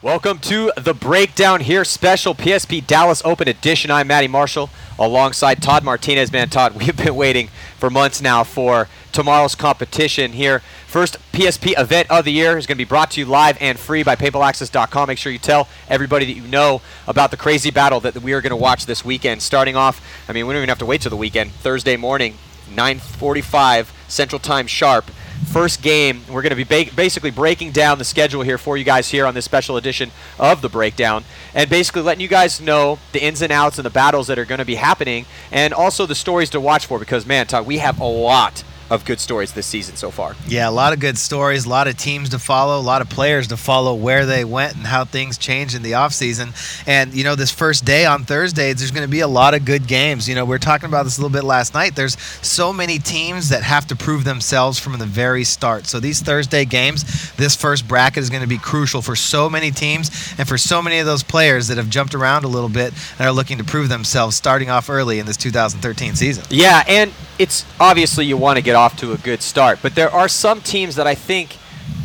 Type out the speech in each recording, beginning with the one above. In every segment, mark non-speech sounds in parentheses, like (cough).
Welcome to the breakdown here, special PSP Dallas Open edition. I'm Matty Marshall alongside Todd Martinez. Man, Todd, (laughs) we've been waiting for months now for tomorrow's competition here. First PSP event of the year is going to be brought to you live and free by PaintballAccess.com. Make sure you tell everybody that you know about the crazy battle that we are going to watch this weekend. Starting off, I mean, we don't even have to wait till the weekend. Thursday morning, 9:45 Central Time sharp first game. We're going to be ba- basically breaking down the schedule here for you guys here on this special edition of the breakdown, and basically letting you guys know the ins and outs and the battles that are going to be happening, and also the stories to watch for. Because man, Todd, we have a lot of good stories this season so far. Yeah, a lot of good stories, a lot of teams to follow, a lot of players to follow where they went and how things changed in the offseason. And, you know, this first day on Thursday, there's going to be a lot of good games. You know, we are talking about this a little bit last night. There's so many teams that have to prove themselves from the very start. So these Thursday games, this first bracket is going to be crucial for so many teams and for so many of those players that have jumped around a little bit and are looking to prove themselves starting off early in this 2013 season. Yeah, and it's obviously you want to get off to a good start, but there are some teams that I think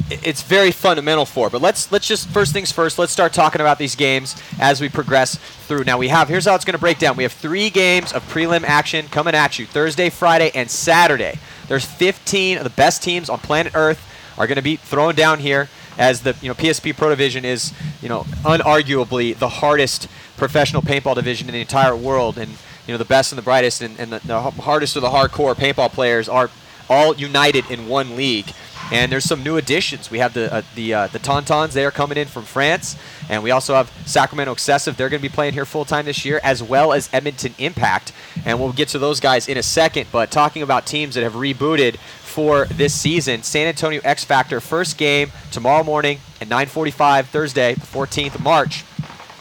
it's very fundamental for. But let's let's just first things first. Let's start talking about these games as we progress through. Now we have here's how it's going to break down. We have three games of prelim action coming at you Thursday, Friday, and Saturday. There's 15 of the best teams on planet Earth are going to be thrown down here as the you know PSP Pro Division is you know unarguably the hardest professional paintball division in the entire world and you know the best and the brightest and, and the, the hardest of the hardcore paintball players are all united in one league. And there's some new additions. We have the uh, the uh, the Tauntauns. They are coming in from France, and we also have Sacramento Excessive. They're going to be playing here full time this year, as well as Edmonton Impact. And we'll get to those guys in a second. But talking about teams that have rebooted for this season, San Antonio X Factor first game tomorrow morning at 9:45 Thursday, the 14th of March.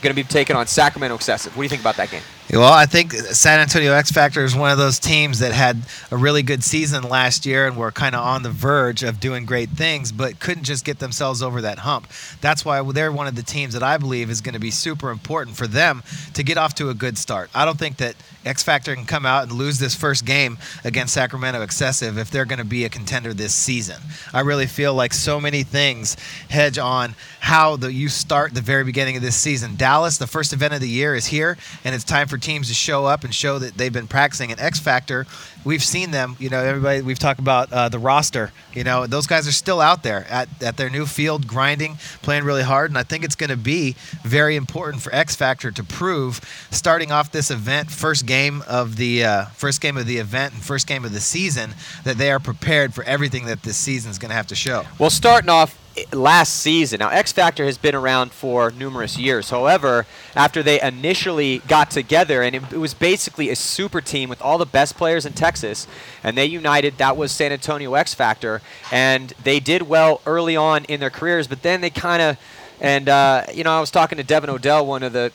Going to be taking on Sacramento Excessive. What do you think about that game? Well, I think San Antonio X Factor is one of those teams that had a really good season last year and were kind of on the verge of doing great things, but couldn't just get themselves over that hump. That's why they're one of the teams that I believe is going to be super important for them to get off to a good start. I don't think that X Factor can come out and lose this first game against Sacramento Excessive if they're going to be a contender this season. I really feel like so many things hedge on how the, you start the very beginning of this season. Dallas, the first event of the year, is here, and it's time for teams to show up and show that they've been practicing. And X Factor, we've seen them. You know, everybody we've talked about uh, the roster. You know, those guys are still out there at, at their new field, grinding, playing really hard. And I think it's going to be very important for X Factor to prove, starting off this event, first game of the uh, first game of the event and first game of the season, that they are prepared for everything that this season is going to have to show. Well, starting off last season. Now, X Factor has been around for numerous years. However, after they initially got together, and it, it, was basically a super team with all the best players in Texas, and they united, that was San Antonio X Factor. And they did well early on in their careers, but then they kind of. And uh, you know, I was talking to Devin Odell, one of the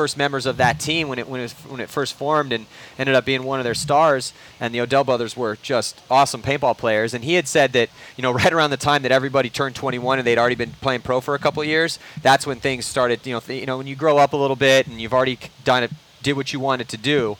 first members of that team when it when it, was, when it first formed and ended up being one of their stars. And the Odell brothers were just awesome paintball players. And he had said that you know (laughs) right around the time that everybody turned 21 and they'd already been playing pro for a couple years, that's when things started. You know, th- you know when you grow up a little bit and you've already done it, did what you wanted to do.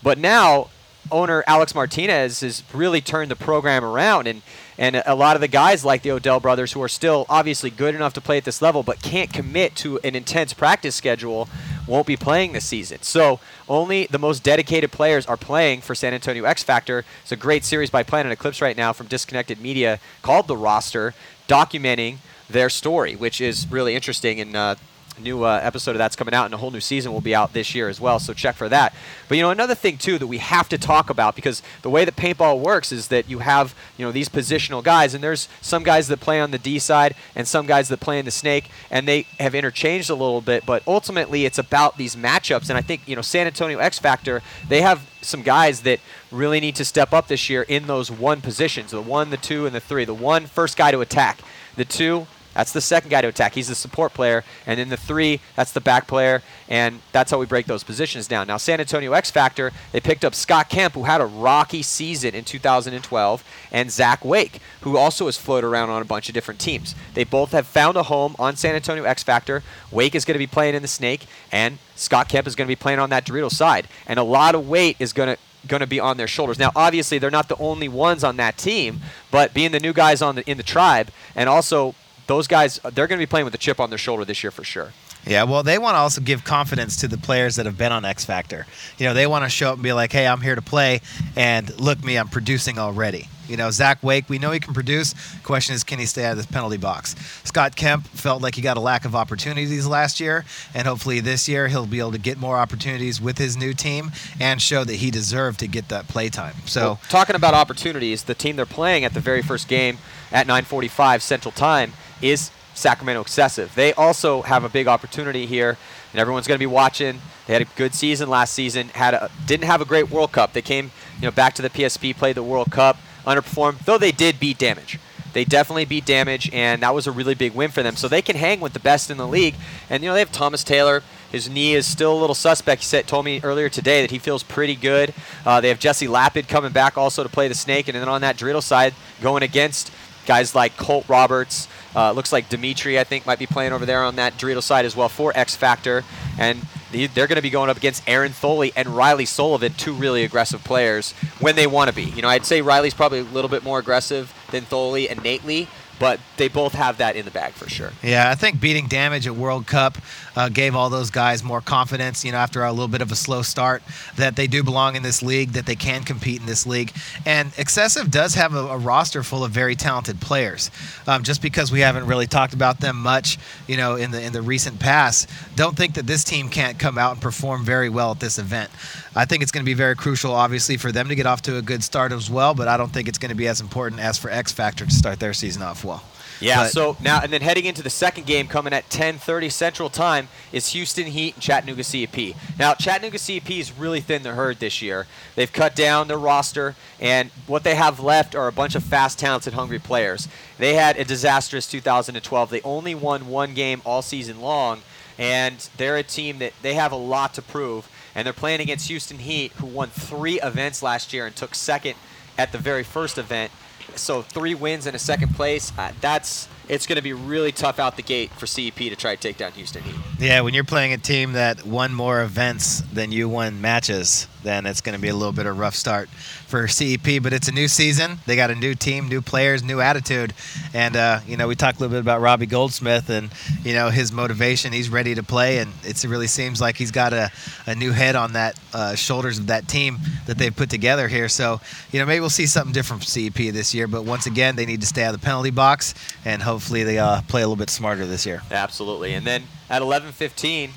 But now owner Alex Martinez has really turned the program around and and a lot of the guys like the Odell brothers who are still obviously good enough to play at this level but can't commit to an intense practice schedule won't be playing this season. So only the most dedicated players are playing for San Antonio X Factor. It's a great series by Planet Eclipse right now from Disconnected Media called The Roster, documenting their story, which is really interesting and uh, new uh, episode of that's coming out, and a whole new season will be out this year as well. So check for that. But you know, another thing too that we have to talk about because the way that paintball works is that you have you know these positional guys, and there's some guys that play on the D side and some guys that play in the snake, and they have interchanged a little bit. But ultimately, it's about these matchups, and I think you know San Antonio X Factor they have some guys that really need to step up this year in those one positions the one, the two, and the three. The one, first guy to attack. The two, that's the second guy to attack. He's the support player. And then the three, that's the back player. And that's how we break those positions down. Now, San Antonio X Factor, they picked up Scott Kemp, who had a rocky season in 2012, and Zach Wake, who also has floated around on a bunch of different teams. They both have found a home on San Antonio X Factor. Wake is going to be playing in the Snake, and Scott Kemp is going to be playing on that Dorito side. And a lot of weight is going to going to be on their shoulders. Now, obviously, they're not the only ones on that team, but being the new guys on the in the tribe, and also those guys, they're going to be playing with a chip on their shoulder this year for sure. Yeah, well, they want to also give confidence to the players that have been on X Factor. You know, they want to show up and be like, "Hey, I'm here to play, and look me, I'm producing already." You know, Zach Wake, we know he can produce. Question is, can he stay out of this penalty box? Scott Kemp felt like he got a lack of opportunities last year, and hopefully this year he'll be able to get more opportunities with his new team and show that he deserved to get that play time. So, well, talking about opportunities, the team they're playing at the very first game at 9:45 Central Time is Sacramento Excessive. They also have a big opportunity here, and everyone's going to be watching. They had a good season last season. Had a, didn't have a great World Cup. They came, you know, back to the PSP, played the World Cup, underperformed. Though they did beat Damage. They definitely beat Damage, and that was a really big win for them. So they can hang with the best in the league. And you know, they have Thomas Taylor. His knee is still a little suspect. He said, told me earlier today that he feels pretty good. Uh, they have Jesse Lapid coming back also to play the Snake, and then on that Dorito side, going against guys like Colt Roberts. Uh, looks like Dimitri, I think, might be playing over there on that Dorito side as well for X Factor. And they're going to be going up against Aaron Tholey and Riley Sullivan, two really aggressive players when they want to be. You know, I'd say Riley's probably a little bit more aggressive than Foley innately, but they both have that in the bag for sure. Yeah, I think beating damage at World Cup uh, gave all those guys more confidence, you know, after a little bit of a slow start, that they do belong in this league, that they can compete in this league. And Excessive does have a, a roster full of very talented players. Um, just because we haven't really talked about them much, you know, in the in the recent past, don't think that this team can't come out and perform very well at this event. I think it's going to be very crucial, obviously, for them to get off to a good start as well, but I don't think it's going to be as important as for X Factor to start their season off well. Yeah. But so now and then heading into the second game coming at 10:30 Central Time is Houston Heat and Chattanooga CEP. Now Chattanooga CEP is really thin the herd this year. They've cut down their roster, and what they have left are a bunch of fast, talented, hungry players. They had a disastrous 2012. They only won one game all season long, and they're a team that they have a lot to prove. And they're playing against Houston Heat, who won three events last year and took second at the very first event. So three wins and a second place. Uh, that's it's going to be really tough out the gate for CEP to try to take down Houston Heat. Yeah, when you're playing a team that won more events than you won matches, then it's going to be a little bit of a rough start for CEP. But it's a new season. They got a new team, new players, new attitude. And, uh, you know, we talked a little bit about Robbie Goldsmith and, you know, his motivation. He's ready to play. And it really seems like he's got a, a new head on that uh, shoulders of that team that they've put together here. So, you know, maybe we'll see something different from CEP this year. But once again, they need to stay out of the penalty box and hope hopefully they uh, play a little bit smarter this year. Absolutely. And then at 11:15,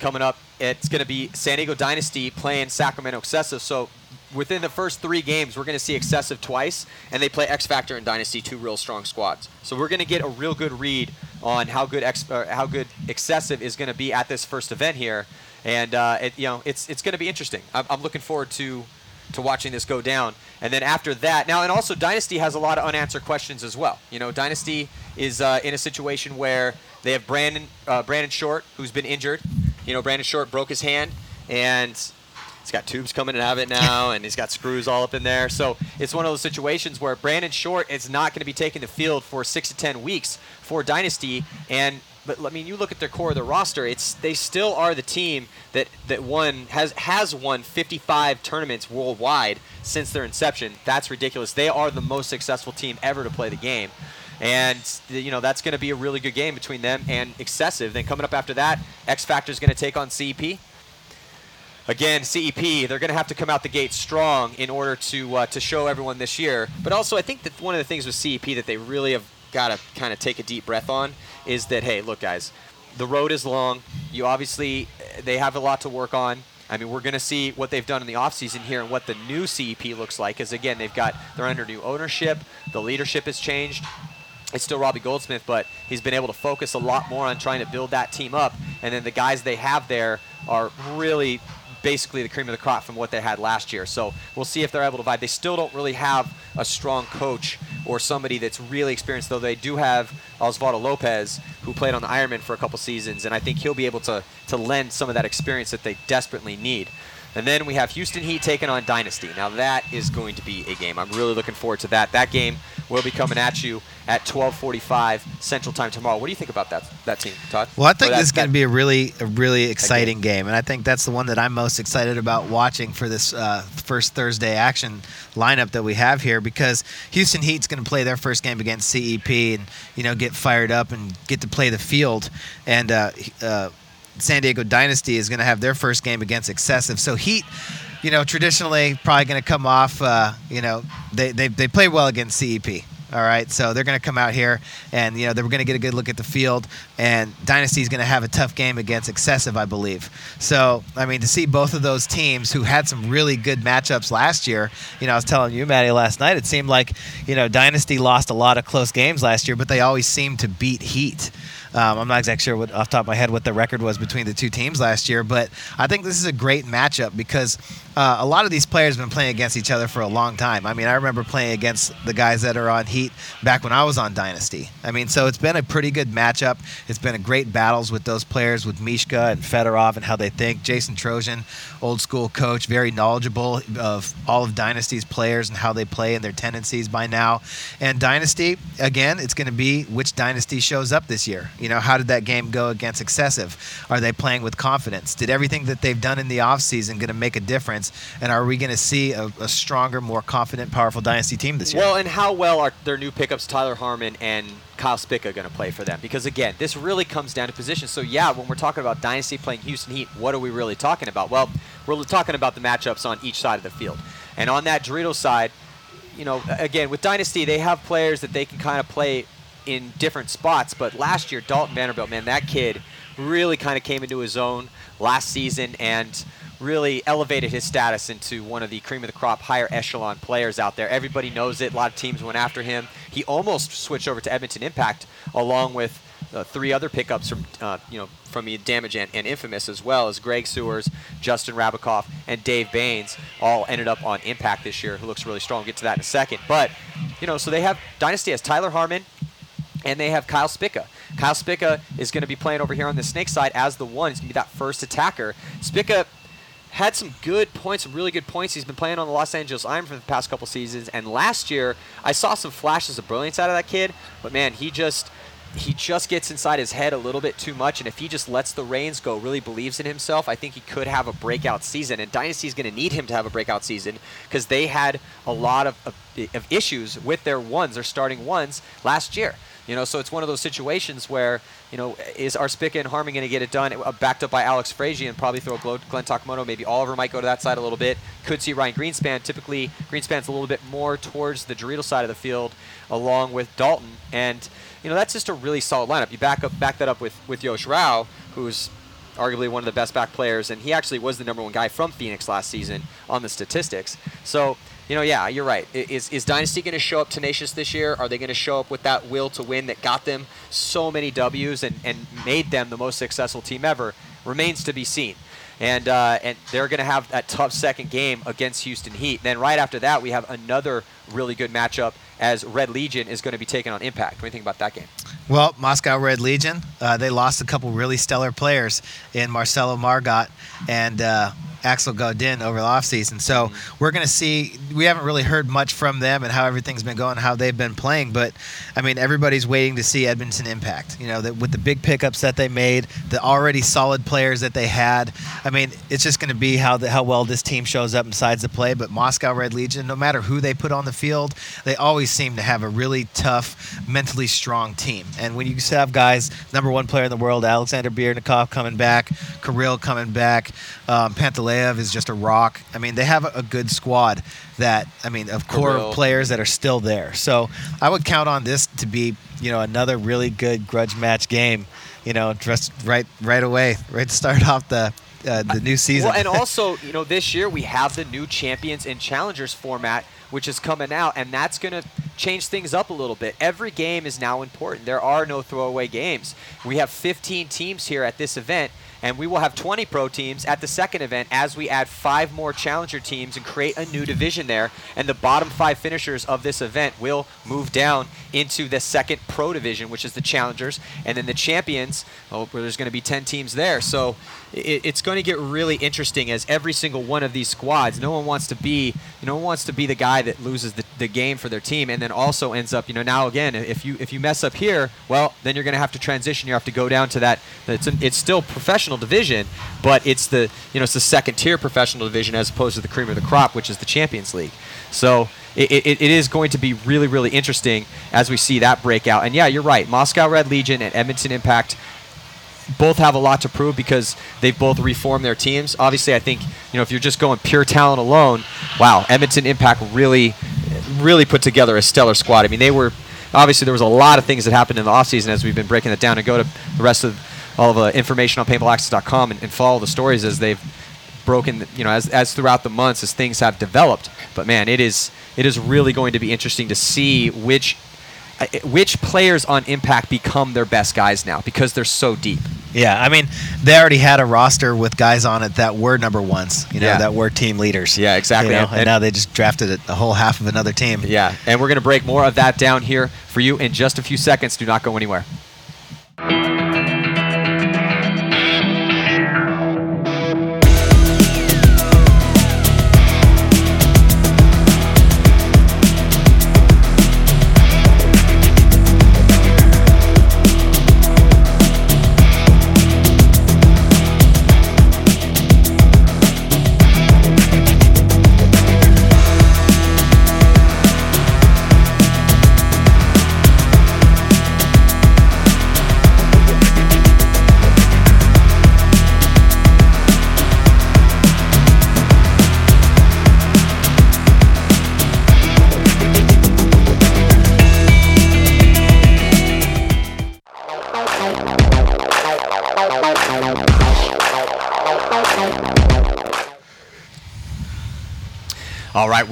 coming up, it's going to be San Diego Dynasty playing Sacramento Excessive. So within the first three games, we're going to see Excessive twice, and they play X Factor and Dynasty, two real strong squads. So we're going to get a real good read on how good X, how good Excessive is going to be at this first event here, and uh, it, you know it's it's going to be interesting. I'm, I'm looking forward to to watching this go down. And then after that, now and also Dynasty has a lot of unanswered questions as well. You know, Dynasty is uh, in a situation where they have Brandon uh, Brandon Short, who's been injured. You know, Brandon Short broke his hand, and he's got tubes coming out of it now, (laughs) and he's got screws all up in there. So it's one of those situations where Brandon Short is not going to be taking the field for six to ten weeks for Dynasty, and but I mean, you look at their core of the roster; it's they still are the team that that won has has won 55 tournaments worldwide since their inception. That's ridiculous. They are the most successful team ever to play the game, and you know that's going to be a really good game between them and Excessive. Then coming up after that, X Factor is going to take on CEP. Again, CEP, they're going to have to come out the gate strong in order to uh, to show everyone this year. But also, I think that one of the things with CEP that they really have got to kind of take a deep breath on is that hey, look, guys, the road is long. You obviously they have a lot to work on. I mean, we're going to see what they've done in the offseason here and what the new CEP looks like. Because again, they've got they're under new ownership. The leadership has changed. It's still Robbie Goldsmith, but he's been able to focus a lot more on trying to build that team up. And then the guys they have there are really basically the cream of the crop from what they had last year. So we'll see if they're able to vibe. They still don't really have a strong coach or somebody that's really experienced, though they do have Osvaldo Lopez, who played on the Ironman for a couple seasons, and I think he'll be able to, to lend some of that experience that they desperately need. And then we have Houston Heat taking on Dynasty. Now that is going to be a game. I'm really looking forward to that. That game will be coming at you at 12:45 Central Time tomorrow. What do you think about that that team, Todd? Well, I think this is going to be a really, a really exciting game. and I think that's the one that I'm most excited about watching for this uh, first Thursday action lineup that we have here because Houston Heat's going to play their first game against CEP and you know get fired up and get to play the field, and uh, uh, San Diego Dynasty is going to have their first game against Excessive. So Heat. You know, traditionally, probably going to come off. Uh, you know, they, they they play well against CEP. All right, so they're going to come out here, and you know they're going to get a good look at the field. And Dynasty's going to have a tough game against Excessive, I believe. So, I mean, to see both of those teams who had some really good matchups last year. You know, I was telling you, Matty, last night. It seemed like you know Dynasty lost a lot of close games last year, but they always seemed to beat Heat. Um, I'm not exactly sure what, off top of my head what the record was between the two teams last year, but I think this is a great matchup because uh, a lot of these players have been playing against each other for a long time. I mean, I remember playing against the guys that are on Heat back when I was on Dynasty. I mean, so it's been a pretty good matchup. It's been a great battles with those players, with Mishka and Fedorov and how they think. Jason Trojan, old school coach, very knowledgeable of all of Dynasty's players and how they play and their tendencies by now. And Dynasty, again, it's going to be which Dynasty shows up this year. You know, how did that game go against Excessive? Are they playing with confidence? Did everything that they've done in the offseason going to make a difference? And are we going to see a, a stronger, more confident, powerful Dynasty team this year? Well, and how well are their new pickups Tyler Harmon and Kyle Spica going to play for them? Because again, this really comes down to position. So yeah, when we're talking about Dynasty playing Houston Heat, what are we really talking about? Well, we're talking about the matchups on each side of the field. And on that Dorito side, you know, again with Dynasty, they have players that they can kind of play in different spots. But last year, Dalton Vanderbilt, man, that kid really kind of came into his own last season and really elevated his status into one of the cream of the crop, higher echelon players out there. Everybody knows it. A lot of teams went after him. He almost switched over to Edmonton Impact along with uh, three other pickups from uh, you know from the Damage and, and Infamous as well as Greg Siewers, Justin Rabackoff, and Dave Baines all ended up on Impact this year. Who looks really strong. We'll get to that in a second. But you know, so they have Dynasty has Tyler Harmon, and they have Kyle Spica. Kyle Spica is going to be playing over here on the Snake side as the one. He's going to be that first attacker. Spica had some good points, some really good points. He's been playing on the Los Angeles Iron for the past couple seasons, and last year I saw some flashes of brilliance out of that kid. But man, he just he just gets inside his head a little bit too much, and if he just lets the reins go, really believes in himself, I think he could have a breakout season. And Dynasty is going to need him to have a breakout season because they had a lot of, of, of issues with their ones, their starting ones last year. You know, so it's one of those situations where, you know, is our Spica and Harmon going to get it done? Uh, backed up by Alex Frazier and probably throw Glenn Takamoto. Maybe Oliver might go to that side a little bit. Could see Ryan Greenspan. Typically, Greenspan's a little bit more towards the Dorito side of the field, along with Dalton. And you know, that's just a really solid lineup. You back up, back that up with with Yosh Rau, who's arguably one of the best back players, and he actually was the number one guy from Phoenix last season on the statistics. So, you know, yeah, you're right. Is, is Dynasty going to show up tenacious this year? Are they going to show up with that will to win that got them so many W's and, and made them the most successful team ever? Remains to be seen. And, uh, and they're going to have that tough second game against Houston Heat. Then right after that, we have another really good matchup as Red Legion is going to be taking on Impact. What do you think about that game? Well, Moscow Red Legion, uh, they lost a couple really stellar players in Marcelo Margot and uh, Axel Godin over the offseason. So we're going to see, we haven't really heard much from them and how everything's been going, how they've been playing. But, I mean, everybody's waiting to see Edmonton Impact. You know, that with the big pickups that they made, the already solid players that they had. I mean, it's just going to be how, the, how well this team shows up and decides to play. But Moscow Red Legion, no matter who they put on the field, they always seem to have a really tough, mentally strong team. And when you have guys, number one player in the world, Alexander Biernikov coming back, Kirill coming back, um, Pantaleev is just a rock. I mean, they have a, good squad that, I mean, of core players that are still there. So I would count on this to be, you know, another really good grudge match game. You know, just right, right away, right to start (laughs) off the uh, the new season. Well, and (laughs) also, you know, this year we have the new champions and challengers format, which is coming out, and that's going to change things up a little bit. Every game is now important. There are no throwaway games. We have 15 teams here at this event, and we will have 20 pro teams at the second event as we add five more challenger teams and create a new division there. And the bottom five finishers of this event will move down into the second pro division, which is the challengers, and then the champions. Oh, there's going to be 10 teams there. So it, it's going to get really interesting as every single one of these squads. No one wants to be, no one wants to be the guy that loses the, the game for their team, and then also ends up, you know, now again, if you if you mess up here, well, then you're going to have to transition. You have to go down to that. It's an, it's still professional division, but it's the you know it's the second tier professional division as opposed to the cream of the crop, which is the Champions League. So it, it, it is going to be really really interesting as we see that breakout. And yeah, you're right. Moscow Red Legion and Edmonton Impact both have a lot to prove because they've both reformed their teams. Obviously, I think you know if you're just going pure talent alone, wow, Edmonton Impact really, really put together a stellar squad. I mean, they were obviously there was a lot of things that happened in the offseason as we've been breaking it down and go to the rest of all the information on paintballaccess.com and, and follow the stories as they've broken you know as, as throughout the months as things have developed but man it is it is really going to be interesting to see which uh, which players on impact become their best guys now because they're so deep Yeah, I mean, they already had a roster with guys on it that were number ones, you know, Yeah. that were team leaders. Yeah, exactly. You know, And- and, now they just drafted a whole half of another team. Yeah, and we're going to break more of that down here for you in just a few seconds. Do not go anywhere.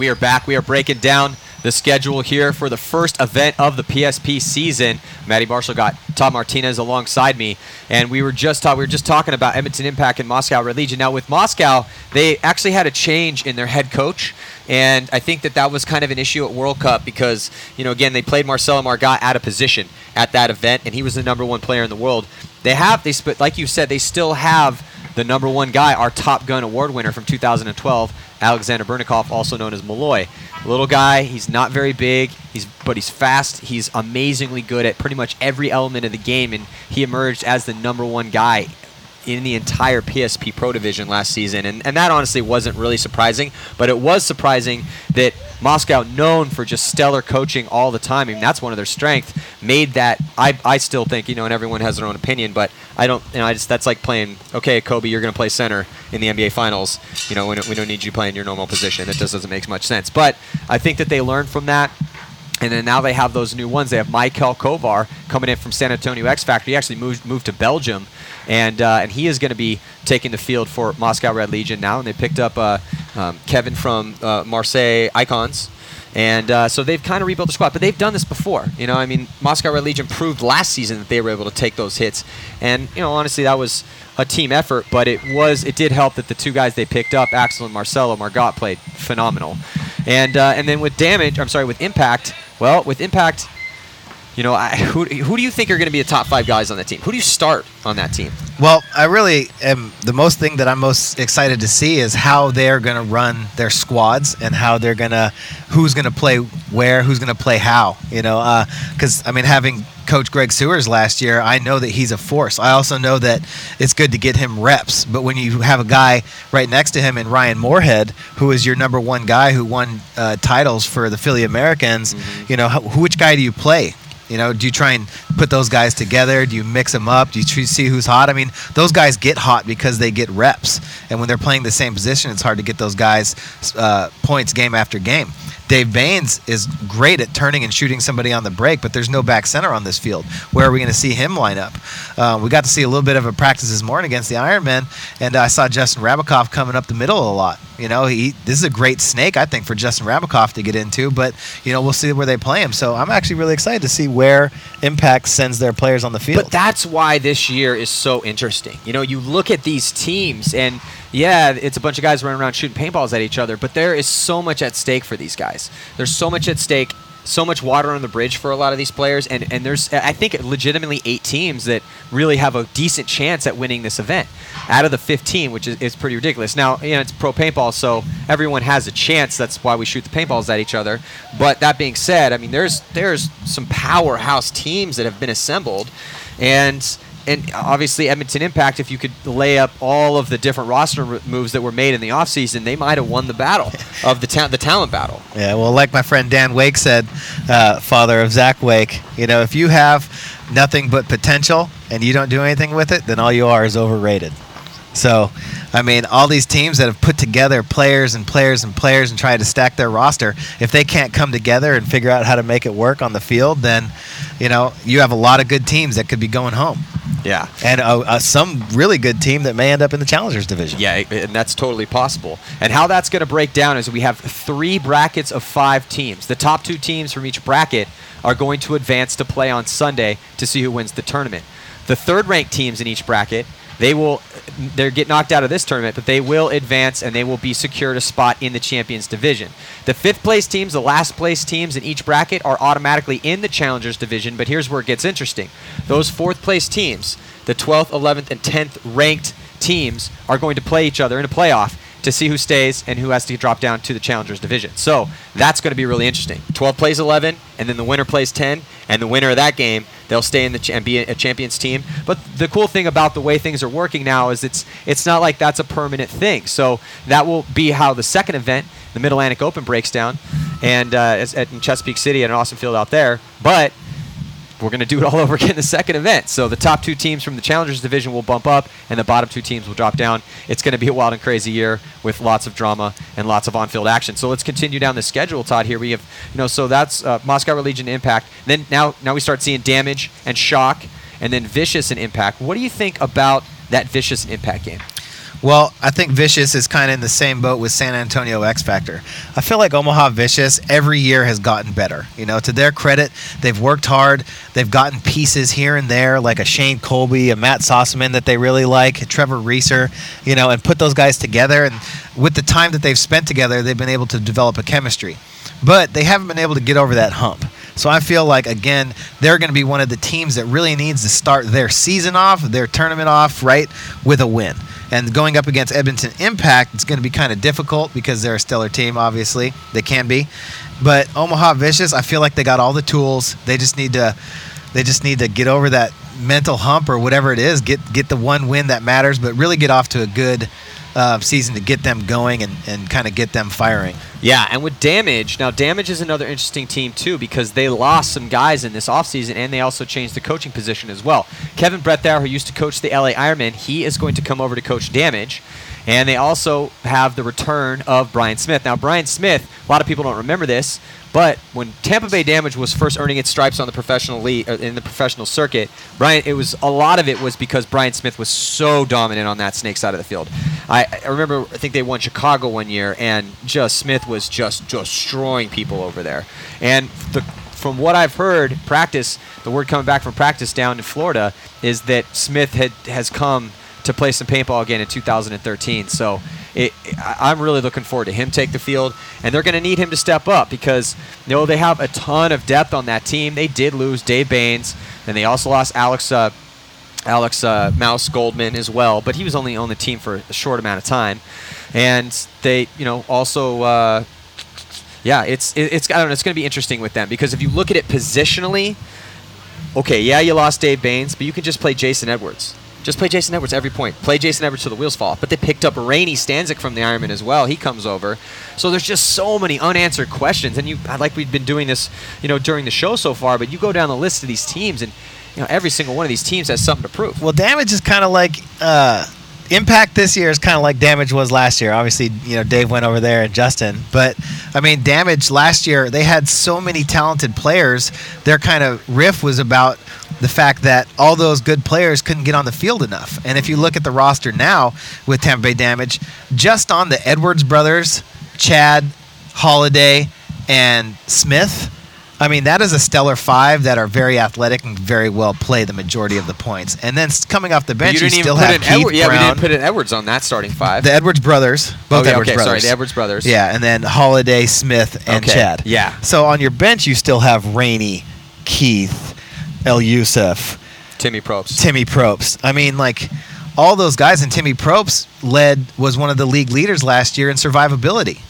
We are back. We are breaking down the schedule here for the first event of the PSP season. Matty Marshall got Todd Martinez alongside me, and we were just we were just talking about Edmonton Impact and Moscow Red Legion. Now with Moscow, they actually had a change in their head coach, and I think that that was kind of an issue at World Cup because you know again they played Marcelo Margot out of position at that event, and he was the number one player in the world. They have they sp- like you said they still have the number one guy, our Top Gun award winner from 2012, Alexander Bernikov, also known as Malloy. Little guy, he's not very big, he's but he's fast. He's amazingly good at pretty much every element of the game, and he emerged as the number one guy in the entire PSP Pro Division last season, and, and that honestly wasn't really surprising. But it was surprising that Moscow, known for just stellar coaching all the time, I mean that's one of their strengths, made that. I, I still think you know, and everyone has their own opinion, but I don't. You know, I just that's like playing. Okay, Kobe, you're going to play center in the NBA Finals. You know, we don't, we don't need you playing your normal position. That just doesn't make much sense. But I think that they learned from that. And then now they have those new ones. They have Michael Kovar coming in from San Antonio X Factor. He actually moved moved to Belgium, and uh, and he is going to be taking the field for Moscow Red Legion now. And they picked up uh, um, Kevin from uh, Marseille Icons. And uh, so they've kind of rebuilt the squad, but they've done this before. You know, I mean, Moscow Red Legion proved last season that they were able to take those hits, and you know, honestly, that was a team effort. But it was, it did help that the two guys they picked up, Axel and Marcelo Margot, played phenomenal. And uh, and then with damage, I'm sorry, with impact. Well, with impact, you know, I, who who do you think are going to be the top five guys on that team? Who do you start on that team? Well, I really am. The most thing that I'm most excited to see is how they're going to run their squads and how they're going to, who's going to play where, who's going to play how. You know, because I mean, having Coach Greg Siewers last year, I know that he's a force. I also know that it's good to get him reps. But when you have a guy right next to him in Ryan Moorhead, who is your number one guy who won uh, titles for the Philly Americans, you know, who, which guy do you play? You know, do you try and put those guys together? Do you mix them up? Do you see who's hot? I mean, those guys get hot because they get reps, and when they're playing the same position, it's hard to get those guys uh, points game after game. Dave Baines is great at turning and shooting somebody on the break, but there's no back center on this field. Where are we going to see him line up? Uh, we got to see a little bit of a practice this morning against the Ironmen, and I saw Justin Rabackoff coming up the middle a lot. You know, he this is a great snake, I think, for Justin Rabackoff to get into. But you know, we'll see where they play him. So I'm actually really excited to see where Impact sends their players on the field. But that's why this year is so interesting. You know, you look at these teams, and yeah, it's a bunch of guys running around shooting paintballs at each other, but there is so much at stake for these guys. There's so much at stake so much water on the bridge for a lot of these players, and, and there's I think legitimately eight teams that really have a decent chance at winning this event out of the 15, which is, is pretty ridiculous. Now, you know, it's pro paintball, so everyone has a chance. That's why we shoot the paintballs at each other. But that being said, I mean, there's there's some powerhouse teams that have been assembled, and and obviously Edmonton Impact, if you could lay up all of the different roster moves that were made in the offseason, they might have won the battle of the ta- the talent battle. Yeah, well, like my friend Dan Wake said, uh, father of Zach Wake, you know, if you have nothing but potential and you don't do anything with it, then all you are is overrated. So, I mean, all these teams that have put together players and players and players and tried to stack their roster, if they can't come together and figure out how to make it work on the field, then, you know, you have a lot of good teams that could be going home. Yeah. And uh, uh, some really good team that may end up in the Challengers division. Yeah, and that's totally possible. And how that's going to break down is we have three brackets of five teams. The top two teams from each bracket are going to advance to play on Sunday to see who wins the tournament. The third ranked teams in each bracket they will—they're get knocked out of this tournament, but they will advance and they will be secured a spot in the champions division. The fifth place teams, the last place teams in each bracket are automatically in the challengers division, but here's where it gets interesting. Those fourth place teams, the 12th, 11th, and 10th ranked teams are going to play each other in a playoff to see who stays and who has to drop down to the challengers division. So that's going to be really interesting. 12 plays 11, and then the winner plays 10, and the winner of that game they'll stay in the ch- and be a champions team. But the cool thing about the way things are working now is it's it's not like that's a permanent thing. So that will be how the second event, the Mid Atlantic Open, breaks down, and uh, at in Chesapeake City at an awesome field out there. But we're going to do it all over again in the second event. So the top two teams from the Challengers division will bump up, and the bottom two teams will drop down. It's going to be a wild and crazy year with lots of drama and lots of on-field action. So let's continue down the schedule, Todd. Here we have, you know, so that's uh, Moscow Legion Impact. Then now, now we start seeing Damage and Shock, and then Vicious and Impact. What do you think about that Vicious and Impact game? Well, I think Vicious is kind of in the same boat with San Antonio X Factor. I feel like Omaha Vicious every year has gotten better. You know, to their credit, they've worked hard. They've gotten pieces here and there, like a Shane Colby, a Matt Sossaman that they really like, Trevor Reeser, you know, and put those guys together. And with the time that they've spent together, they've been able to develop a chemistry. But they haven't been able to get over that hump. So I feel like again they're going to be one of the teams that really needs to start their season off, their tournament off right with a win. And going up against Edmonton Impact, it's going to be kind of difficult because they're a stellar team, obviously. They can be. But Omaha Vicious, I feel like they got all the tools. They just need to they just need to get over that mental hump or whatever it is, get get the one win that matters, but really get off to a good uh, season to get them going and, and kind of get them firing. Yeah, and with Damage, now Damage is another interesting team too because they lost some guys in this offseason and they also changed the coaching position as well. Kevin Brethauer, who used to coach the LA Ironmen, he is going to come over to coach Damage. And they also have the return of Brian Smith. Now, Brian Smith, a lot of people don't remember this, but when Tampa Bay Damage was first earning its stripes on the professional league uh, in the professional circuit, Brian, it was a lot of it was because Brian Smith was so dominant on that snake side of the field. I, I remember, I think they won Chicago one year, and just Smith was just destroying people over there. And the, from what I've heard, practice, the word coming back from practice down in Florida is that Smith had has come to play some paintball again in 2013. So it, I'm really looking forward to him take the field, and they're going to need him to step up because you know they have a ton of depth on that team. They did lose Dave Baines, and they also lost Alex. Uh, Alex uh, Mouse Goldman as well, but he was only on the team for a short amount of time, and they, you know, also, uh, yeah, it's it's I don't know, it's going to be interesting with them because if you look at it positionally, okay, yeah, you lost Dave Baines, but you can just play Jason Edwards. Just play Jason Edwards every point. Play Jason Edwards till the wheels fall. But they picked up Rainey Stanzik from the Ironman as well. He comes over. So there's just so many unanswered questions. And you, like we've been doing this, you know, during the show so far. But you go down the list of these teams, and you know, every single one of these teams has something to prove. Well, damage is kind of like. Uh, impact this year is kind of like damage was last year. Obviously, you know Dave went over there and Justin, but I mean damage last year they had so many talented players. Their kind of riff was about the fact that all those good players couldn't get on the field enough. And if you look at the roster now with Tampa Bay Damage, just on the Edwards brothers, Chad, Holiday, and Smith. I mean, that is a stellar five that are very athletic and very well play the majority of the points. And then coming off the bench, you you, didn't still even put have Keith Edward, yeah, we didn't put in Edwards on that starting five. the Edwards brothers, both oh, yeah, Edwards okay, brothers. sorry, the Edwards brothers. Yeah, and then Holiday, Smith, and Okay, Chad. yeah. So on your bench, you still have Rainey, Keith, El Yusuf, Timmy Probst. Timmy Probst. I mean, like all those guys, and Timmy Probst led was one of the league leaders last year in survivability.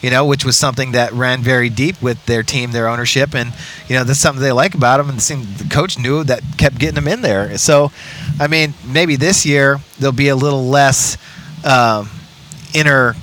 You know, which was something that ran very deep with their team, their ownership, and you know that's something they like about him. And the coach knew that kept getting him in there. So, I mean, maybe this year there'll be a little less um, inner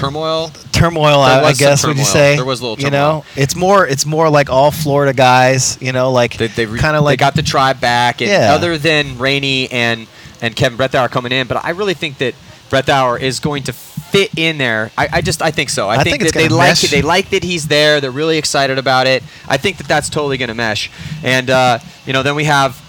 Turmoil. turmoil. I, I guess would you say? There was a little Turmoil. You know, it's more it's more like all Florida guys. You know, like They, they kind of like they got the tribe back, and Yeah. other than Rainey and and Kevin Brettauer coming in, but I really think that Brettauer is going to fit in there. I, I just I think so. I, I think, think that they gonna like it. They like that he's there. They're really excited about it. I think that that's totally going to mesh. And uh, you know, then we have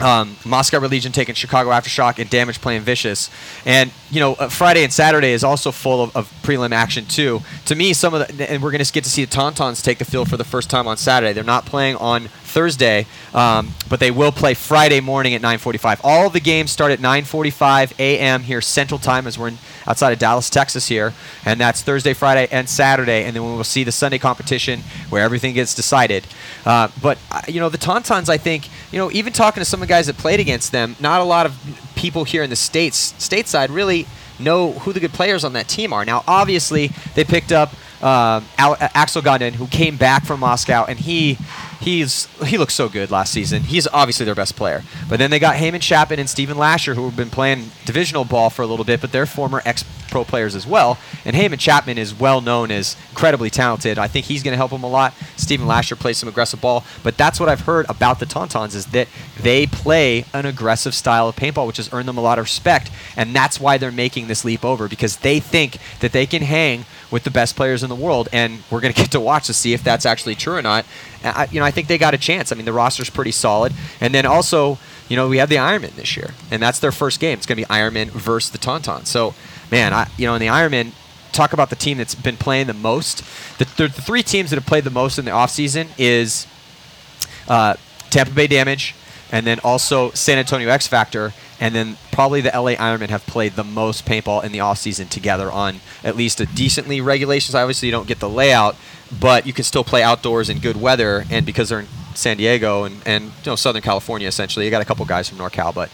um, Moscow Legion taking Chicago Aftershock and Damage playing Vicious. And, you know, uh, Friday and Saturday is also full of, of prelim action, too. To me, some of the, and we're going to get to see the Tauntauns take the field for the first time on Saturday. They're not playing on Thursday, um, but they will play Friday morning at 9:45. All the games start at 9:45 a.m. here Central Time, as we're in, outside of Dallas, Texas here, and that's Thursday, Friday, and Saturday. And then we will see the Sunday competition where everything gets decided. Uh, but uh, you know, the Tauntauns, I think, you know, even talking to some of the guys that played against them, not a lot of people here in the states, stateside, really know who the good players on that team are. Now, obviously, they picked up um, Al- Axel Gondin, who came back from Moscow, and he he's he looked so good last season. He's obviously their best player. But then they got Heyman Chapman and Steven Lasher, who have been playing divisional ball for a little bit, but they're former ex-pro players as well. And Heyman Chapman is well known as incredibly talented. I think he's going to help them a lot. Steven Lasher plays some aggressive ball, but that's what I've heard about the Tauntauns is that they play an aggressive style of paintball, which has earned them a lot of respect, and that's why they're making this leap over because they think that they can hang with the best players in the world, and we're going (laughs) to get to watch to see if that's actually true or not. I, you know, I think they got a chance. I mean, the roster's pretty solid, and then also, you know, we have the Ironman this year, and that's their first game. It's going to be Ironman versus the Tauntaun. So, man, I, you know, in the Ironman, talk about the team that's been playing the most. The, the, three teams that have played the most in the offseason is uh, Tampa Bay Damage, and then also San Antonio X Factor, and then probably the LA Ironmen have played the most paintball in the offseason together on at least a decently regulations. Obviously, you don't get the layout, but you can still play outdoors in good weather, and because they're in San Diego and, and you know Southern California essentially, you got a couple guys from NorCal, but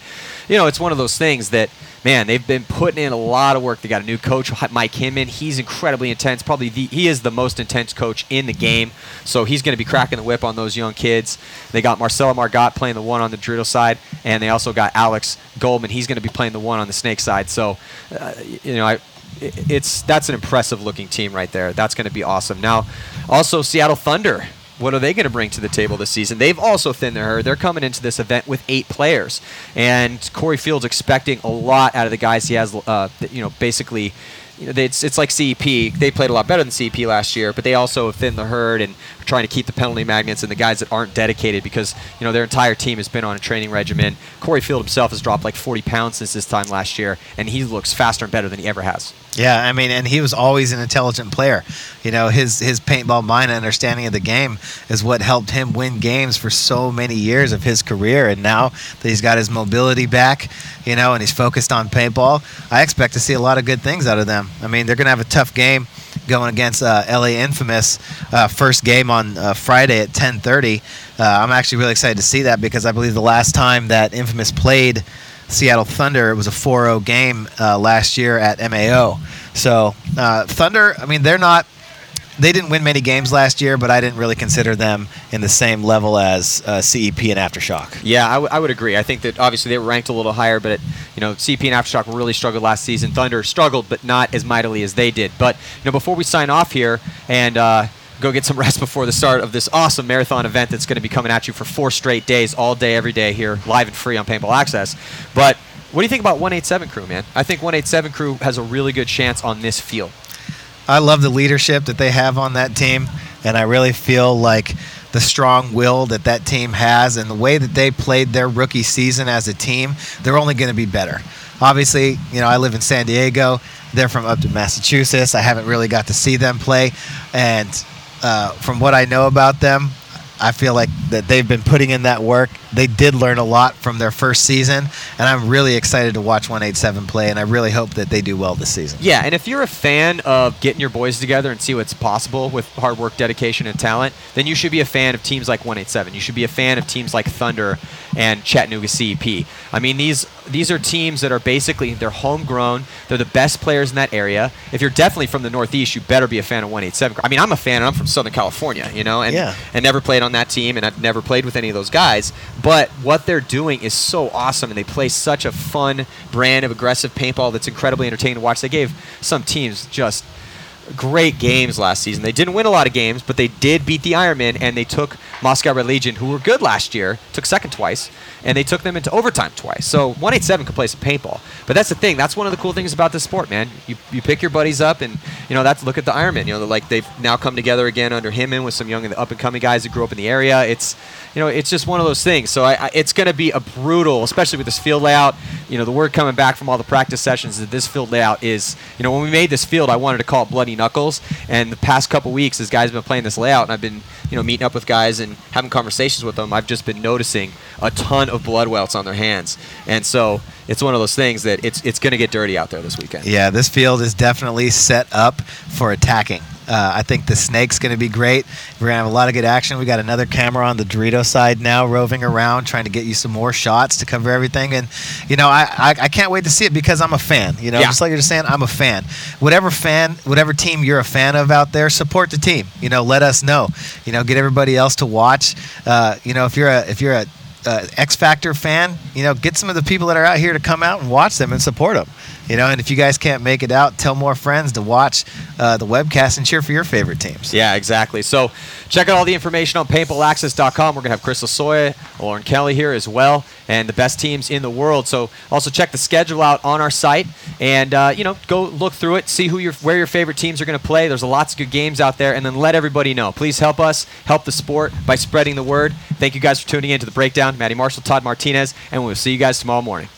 you know it's one of those things that man they've been putting in a lot of work. They got a new coach, Mike Hinman. He's incredibly intense. Probably the, he is the most intense coach in the game. So he's going to be cracking the whip on those young kids. They got Marcelo Margot playing the one on the Dorito side, and they also got Alex Goldman. He's going to be playing the one on the Snake side. So uh, you know I it's that's an impressive looking team right there. That's going to be awesome. Now, also Seattle Thunder. What are they going to bring to the table this season? They've also thinned their herd. They're coming into this event with eight players, and Corey Fields expecting a lot out of the guys he has. Uh, you know, basically, you know, it's it's like CEP. They played a lot better than CEP last year, but they also have thinned the herd and trying to keep the penalty magnets and the guys that aren't dedicated because you know their entire team has been on a training regimen. Corey Field himself has dropped like 40 pounds since this time last year, and he looks faster and better than he ever has. Yeah, I mean, and he was always an intelligent player. You know, his his paintball mind and understanding of the game is what helped him win games for so many years of his career. And now that he's got his mobility back, you know, and he's focused on paintball, I expect to see a lot of good things out of them. I mean, they're going to have a tough game going against uh, LA Infamous uh, first game on uh, Friday at 10:30. Uh, I'm actually really excited to see that because I believe the last time that Infamous played Seattle Thunder. It was a 4-0 game uh, last year at MAO. So uh, Thunder, I mean, they're not. They didn't win many games last year, but I didn't really consider them in the same level as uh, CEP and Aftershock. Yeah, I, w- I would agree. I think that obviously they were ranked a little higher, but you know, CP and Aftershock really struggled last season. Thunder struggled, but not as mightily as they did. But you know, before we sign off here and uh, go get some rest before the start of this awesome marathon event that's going to be coming at you for four straight days, all day, every day here, live and free on Paintball Access. But what do you think about 187 Crew, man? I think 187 Crew has a really good chance on this field. I love the leadership that they have on that team, and I really feel like the strong will that that team has and the way that they played their rookie season as a team, they're only going to be better. Obviously, you know, I live in San Diego. They're from up to Massachusetts. I haven't really got to see them play, and uh, from what I know about them, I feel like that they've been putting in that work. They did learn a lot from their first season, and I'm really excited to watch 187 play, and I really hope that they do well this season. Yeah, and if you're a fan of getting your boys together and see what's possible with hard work, dedication, and talent, then you should be a fan of teams like 187. You should be a fan of teams like Thunder and Chattanooga CEP. I mean, these these are teams that are basically they're homegrown. They're the best players in that area. If you're definitely from the Northeast, you better be a fan of 187. I mean, I'm a fan, and I'm from Southern California, you know, and Yeah. and never played on that team, and I've never played with any of those guys. But what they're doing is so awesome, and they play such a fun brand of aggressive paintball that's incredibly entertaining to watch. They gave some teams just great games last season. They didn't win a lot of games, but they did beat the Ironmen, and they took Moscow Red Legion, who were good last year, took second twice, and they took them into overtime twice. So 187 can play some paintball. But that's the thing. That's one of the cool things about this sport, man. You, you pick your buddies up, and you know that's look at the Ironmen. You know, like they've now come together again under him and with some young and up and coming guys that grew up in the area. It's you know it's just one of those things. So I, I, it's going to be a brutal, especially with this field layout. You know, the word coming back from all the practice sessions that this field layout is. You know, when we made this field, I wanted to call it Bloody Knuckles. And the past couple weeks, as guys have been playing this layout, and I've been you know meeting up with guys and having conversations with them, I've just been noticing a ton of blood welts on their hands. And so it's one of those things that it's it's going to get dirty out there this weekend. Yeah, this field is definitely set up for attacking. Uh, I think the snake's going to be great. We're going to have a lot of good action. We got another camera on the Dorito side now, roving around, trying to get you some more shots to cover everything. And you know, I, I, I can't wait to see it because I'm a fan. You know, Yeah. just like you're just saying, I'm a fan. Whatever fan, whatever team you're a fan of out there, support the team. You know, let us know. You know, get everybody else to watch. Uh, you know, if you're a if you're a uh, X Factor fan, you know, get some of the people that are out here to come out and watch them and support them. You know, and if you guys can't make it out, tell more friends to watch uh, the webcast and cheer for your favorite teams. Yeah, exactly. So check out all the information on paintballaccess.com. We're going to have Chris Lasoya, Lauren Kelly here as well, and the best teams in the world. So also check the schedule out on our site and, uh, you know, go look through it, see who your, where your favorite teams are going to play. There's lots of good games out there, and then let everybody know. Please help us, help the sport by spreading the word. Thank you guys for tuning in to The Breakdown. Matty Marshall, Todd Martinez, and we'll see you guys tomorrow morning.